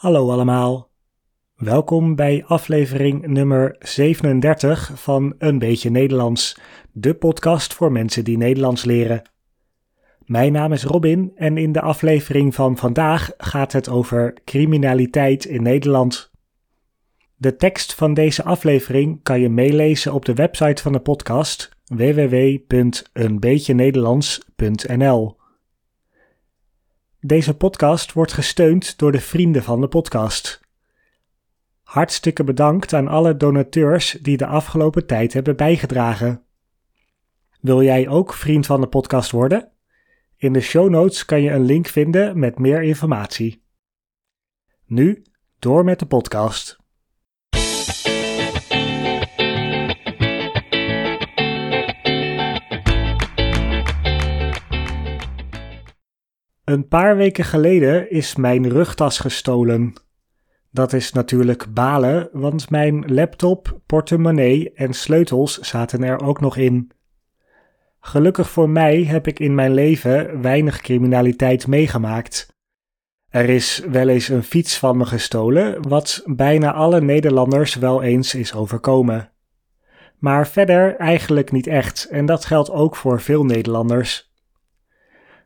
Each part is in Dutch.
Hallo allemaal. Welkom bij aflevering nummer 37 van Een beetje Nederlands, de podcast voor mensen die Nederlands leren. Mijn naam is Robin en in de aflevering van vandaag gaat het over criminaliteit in Nederland. De tekst van deze aflevering kan je meelezen op de website van de podcast www.eenbeetjenederlands.nl. Deze podcast wordt gesteund door de vrienden van de podcast. Hartstikke bedankt aan alle donateurs die de afgelopen tijd hebben bijgedragen. Wil jij ook vriend van de podcast worden? In de show notes kan je een link vinden met meer informatie. Nu door met de podcast. Een paar weken geleden is mijn rugtas gestolen. Dat is natuurlijk balen, want mijn laptop, portemonnee en sleutels zaten er ook nog in. Gelukkig voor mij heb ik in mijn leven weinig criminaliteit meegemaakt. Er is wel eens een fiets van me gestolen, wat bijna alle Nederlanders wel eens is overkomen. Maar verder eigenlijk niet echt, en dat geldt ook voor veel Nederlanders.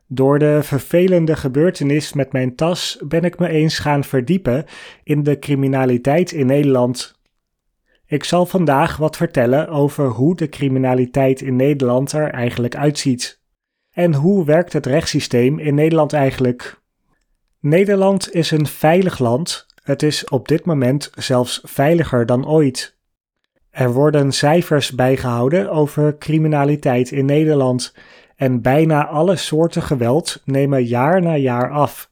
Door de vervelende gebeurtenis met mijn tas ben ik me eens gaan verdiepen in de criminaliteit in Nederland. Ik zal vandaag wat vertellen over hoe de criminaliteit in Nederland er eigenlijk uitziet. En hoe werkt het rechtssysteem in Nederland eigenlijk? Nederland is een veilig land. Het is op dit moment zelfs veiliger dan ooit. Er worden cijfers bijgehouden over criminaliteit in Nederland en bijna alle soorten geweld nemen jaar na jaar af.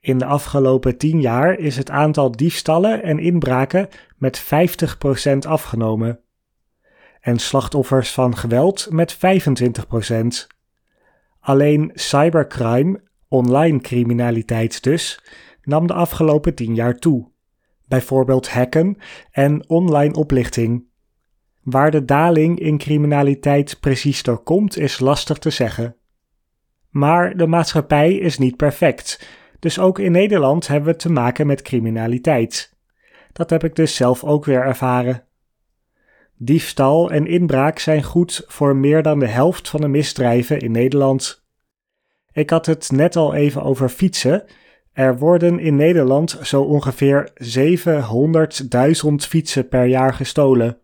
In de afgelopen 10 jaar is het aantal diefstallen en inbraken met 50% afgenomen. En slachtoffers van geweld met 25%. Alleen cybercrime, online criminaliteit dus, nam de afgelopen 10 jaar toe. Bijvoorbeeld hacken en online oplichting. Waar de daling in criminaliteit precies door komt, is lastig te zeggen. Maar de maatschappij is niet perfect, dus ook in Nederland hebben we te maken met criminaliteit. Dat heb ik dus zelf ook weer ervaren. Diefstal en inbraak zijn goed voor meer dan de helft van de misdrijven in Nederland. Ik had het net al even over fietsen. Er worden in Nederland zo ongeveer 700.000 fietsen per jaar gestolen.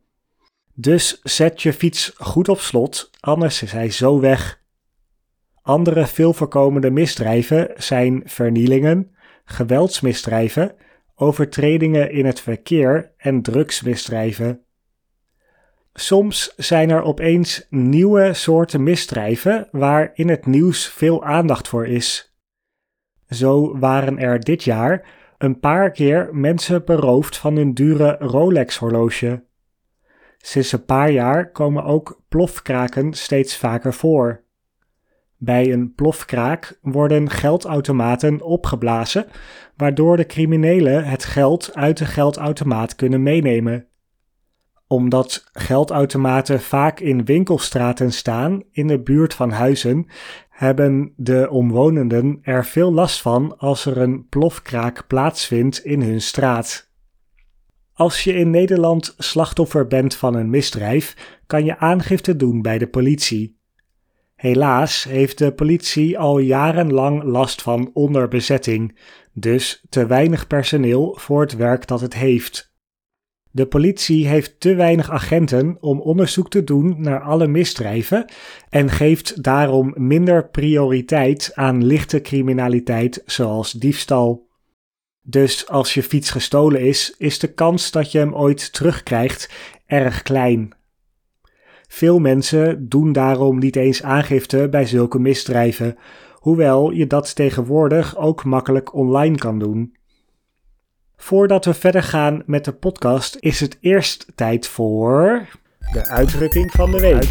Dus zet je fiets goed op slot, anders is hij zo weg. Andere veel voorkomende misdrijven zijn vernielingen, geweldsmisdrijven, overtredingen in het verkeer en drugsmisdrijven. Soms zijn er opeens nieuwe soorten misdrijven waar in het nieuws veel aandacht voor is. Zo waren er dit jaar een paar keer mensen beroofd van hun dure Rolex-horloge. Sinds een paar jaar komen ook plofkraken steeds vaker voor. Bij een plofkraak worden geldautomaten opgeblazen, waardoor de criminelen het geld uit de geldautomaat kunnen meenemen. Omdat geldautomaten vaak in winkelstraten staan in de buurt van huizen, hebben de omwonenden er veel last van als er een plofkraak plaatsvindt in hun straat. Als je in Nederland slachtoffer bent van een misdrijf, kan je aangifte doen bij de politie. Helaas heeft de politie al jarenlang last van onderbezetting, dus te weinig personeel voor het werk dat het heeft. De politie heeft te weinig agenten om onderzoek te doen naar alle misdrijven en geeft daarom minder prioriteit aan lichte criminaliteit zoals diefstal. Dus als je fiets gestolen is, is de kans dat je hem ooit terugkrijgt erg klein. Veel mensen doen daarom niet eens aangifte bij zulke misdrijven, hoewel je dat tegenwoordig ook makkelijk online kan doen. Voordat we verder gaan met de podcast, is het eerst tijd voor. De uitdrukking van de week.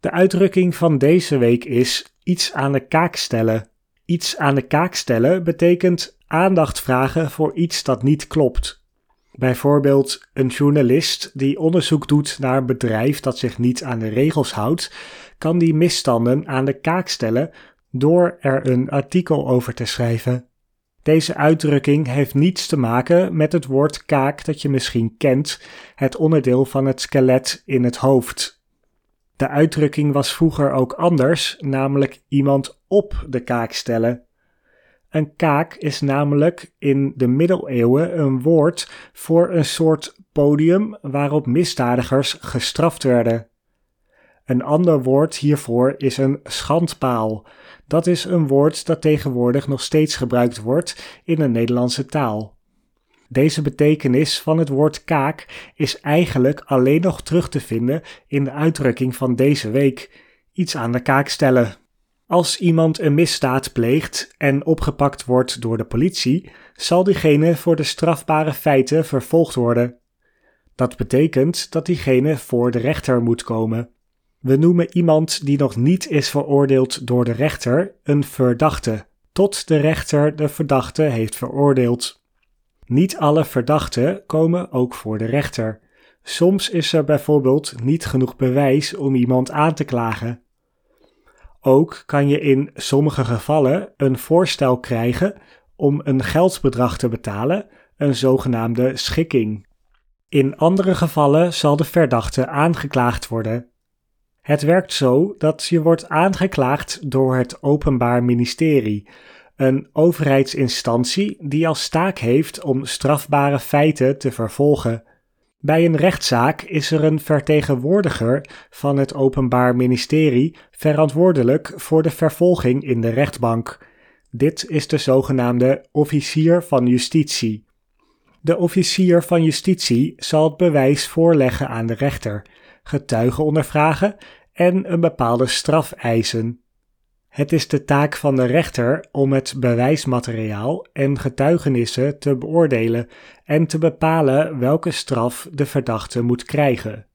De uitdrukking van deze week is iets aan de kaak stellen. Iets aan de kaak stellen betekent aandacht vragen voor iets dat niet klopt. Bijvoorbeeld een journalist die onderzoek doet naar een bedrijf dat zich niet aan de regels houdt, kan die misstanden aan de kaak stellen door er een artikel over te schrijven. Deze uitdrukking heeft niets te maken met het woord kaak dat je misschien kent, het onderdeel van het skelet in het hoofd. De uitdrukking was vroeger ook anders, namelijk iemand op de kaak stellen. Een kaak is namelijk in de middeleeuwen een woord voor een soort podium waarop misdadigers gestraft werden. Een ander woord hiervoor is een schandpaal. Dat is een woord dat tegenwoordig nog steeds gebruikt wordt in de Nederlandse taal. Deze betekenis van het woord kaak is eigenlijk alleen nog terug te vinden in de uitdrukking van deze week: iets aan de kaak stellen. Als iemand een misdaad pleegt en opgepakt wordt door de politie, zal diegene voor de strafbare feiten vervolgd worden. Dat betekent dat diegene voor de rechter moet komen. We noemen iemand die nog niet is veroordeeld door de rechter een verdachte, tot de rechter de verdachte heeft veroordeeld. Niet alle verdachten komen ook voor de rechter. Soms is er bijvoorbeeld niet genoeg bewijs om iemand aan te klagen. Ook kan je in sommige gevallen een voorstel krijgen om een geldbedrag te betalen, een zogenaamde schikking. In andere gevallen zal de verdachte aangeklaagd worden. Het werkt zo dat je wordt aangeklaagd door het Openbaar Ministerie, een overheidsinstantie die als taak heeft om strafbare feiten te vervolgen. Bij een rechtszaak is er een vertegenwoordiger van het Openbaar Ministerie verantwoordelijk voor de vervolging in de rechtbank. Dit is de zogenaamde officier van justitie. De officier van justitie zal het bewijs voorleggen aan de rechter, getuigen ondervragen en een bepaalde straf eisen. Het is de taak van de rechter om het bewijsmateriaal en getuigenissen te beoordelen en te bepalen welke straf de verdachte moet krijgen.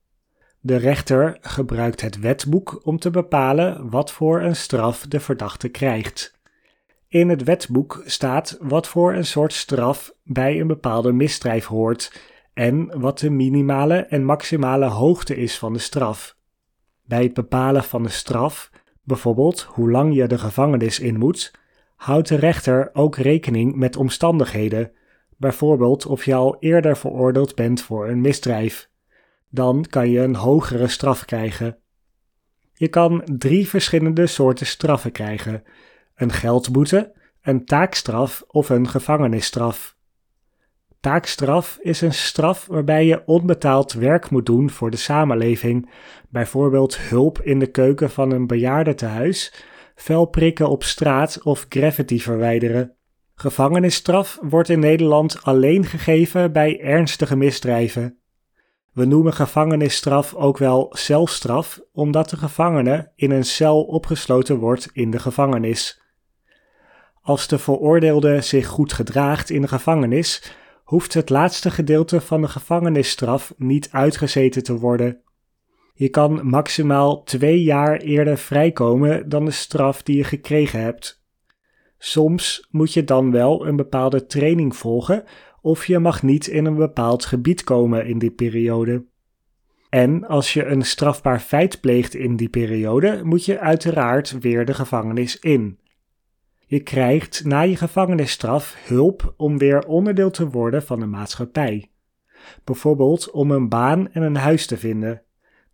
De rechter gebruikt het wetboek om te bepalen wat voor een straf de verdachte krijgt. In het wetboek staat wat voor een soort straf bij een bepaalde misdrijf hoort en wat de minimale en maximale hoogte is van de straf. Bij het bepalen van de straf bijvoorbeeld hoe lang je de gevangenis in moet, houdt de rechter ook rekening met omstandigheden, bijvoorbeeld of je al eerder veroordeeld bent voor een misdrijf. Dan kan je een hogere straf krijgen. Je kan drie verschillende soorten straffen krijgen: een geldboete, een taakstraf of een gevangenisstraf. Taakstraf is een straf waarbij je onbetaald werk moet doen voor de samenleving, bijvoorbeeld hulp in de keuken van een bejaardentehuis, vuil prikken op straat of graffiti verwijderen. Gevangenisstraf wordt in Nederland alleen gegeven bij ernstige misdrijven. We noemen gevangenisstraf ook wel celstraf, omdat de gevangene in een cel opgesloten wordt in de gevangenis. Als de veroordeelde zich goed gedraagt in de gevangenis, hoeft het laatste gedeelte van de gevangenisstraf niet uitgezeten te worden. Je kan maximaal twee jaar eerder vrijkomen dan de straf die je gekregen hebt. Soms moet je dan wel een bepaalde training volgen of je mag niet in een bepaald gebied komen in die periode. En als je een strafbaar feit pleegt in die periode, moet je uiteraard weer de gevangenis in. Je krijgt na je gevangenisstraf hulp om weer onderdeel te worden van de maatschappij. Bijvoorbeeld om een baan en een huis te vinden.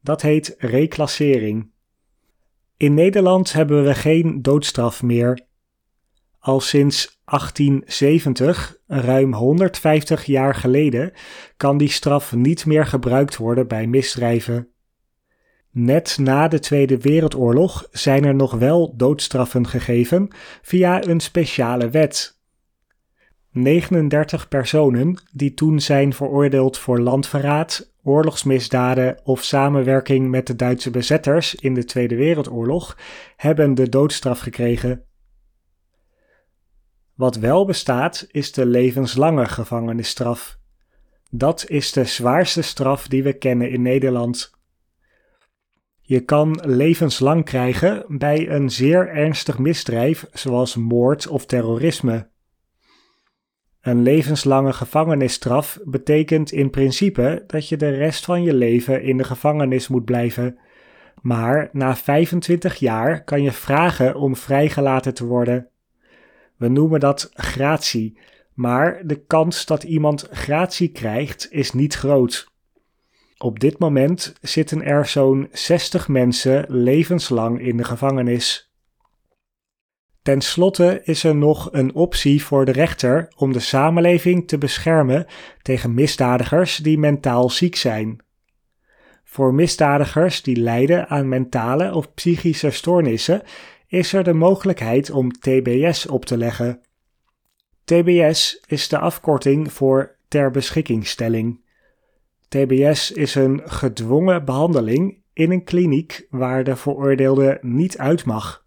Dat heet reclassering. In Nederland hebben we geen doodstraf meer. Al sinds 1870, ruim 150 jaar geleden, kan die straf niet meer gebruikt worden bij misdrijven. Net na de Tweede Wereldoorlog zijn er nog wel doodstraffen gegeven via een speciale wet. 39 personen die toen zijn veroordeeld voor landverraad, oorlogsmisdaden of samenwerking met de Duitse bezetters in de Tweede Wereldoorlog hebben de doodstraf gekregen. Wat wel bestaat is de levenslange gevangenisstraf. Dat is de zwaarste straf die we kennen in Nederland. Je kan levenslang krijgen bij een zeer ernstig misdrijf zoals moord of terrorisme. Een levenslange gevangenisstraf betekent in principe dat je de rest van je leven in de gevangenis moet blijven. Maar na 25 jaar kan je vragen om vrijgelaten te worden. We noemen dat gratie, maar de kans dat iemand gratie krijgt is niet groot. Op dit moment zitten er zo'n 60 mensen levenslang in de gevangenis. Ten slotte is er nog een optie voor de rechter om de samenleving te beschermen tegen misdadigers die mentaal ziek zijn. Voor misdadigers die lijden aan mentale of psychische stoornissen is er de mogelijkheid om TBS op te leggen. TBS is de afkorting voor ter beschikkingstelling. TBS is een gedwongen behandeling in een kliniek waar de veroordeelde niet uit mag.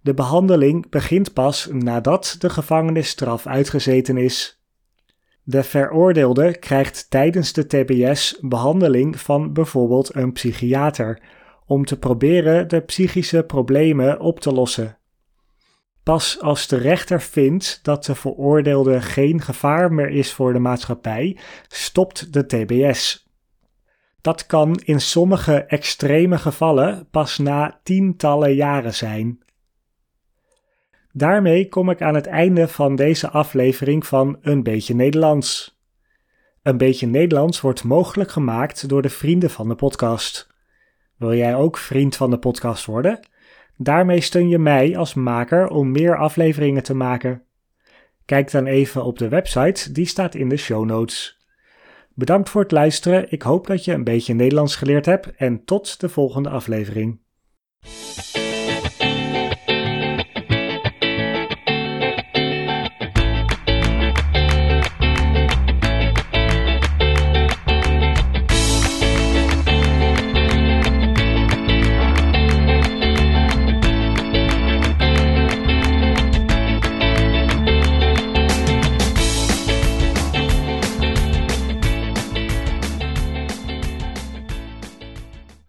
De behandeling begint pas nadat de gevangenisstraf uitgezeten is. De veroordeelde krijgt tijdens de TBS behandeling van bijvoorbeeld een psychiater om te proberen de psychische problemen op te lossen. Pas als de rechter vindt dat de veroordeelde geen gevaar meer is voor de maatschappij, stopt de TBS. Dat kan in sommige extreme gevallen pas na tientallen jaren zijn. Daarmee kom ik aan het einde van deze aflevering van Een beetje Nederlands. Een beetje Nederlands wordt mogelijk gemaakt door de vrienden van de podcast. Wil jij ook vriend van de podcast worden? Daarmee steun je mij als maker om meer afleveringen te maken. Kijk dan even op de website, die staat in de show notes. Bedankt voor het luisteren. Ik hoop dat je een beetje Nederlands geleerd hebt en tot de volgende aflevering.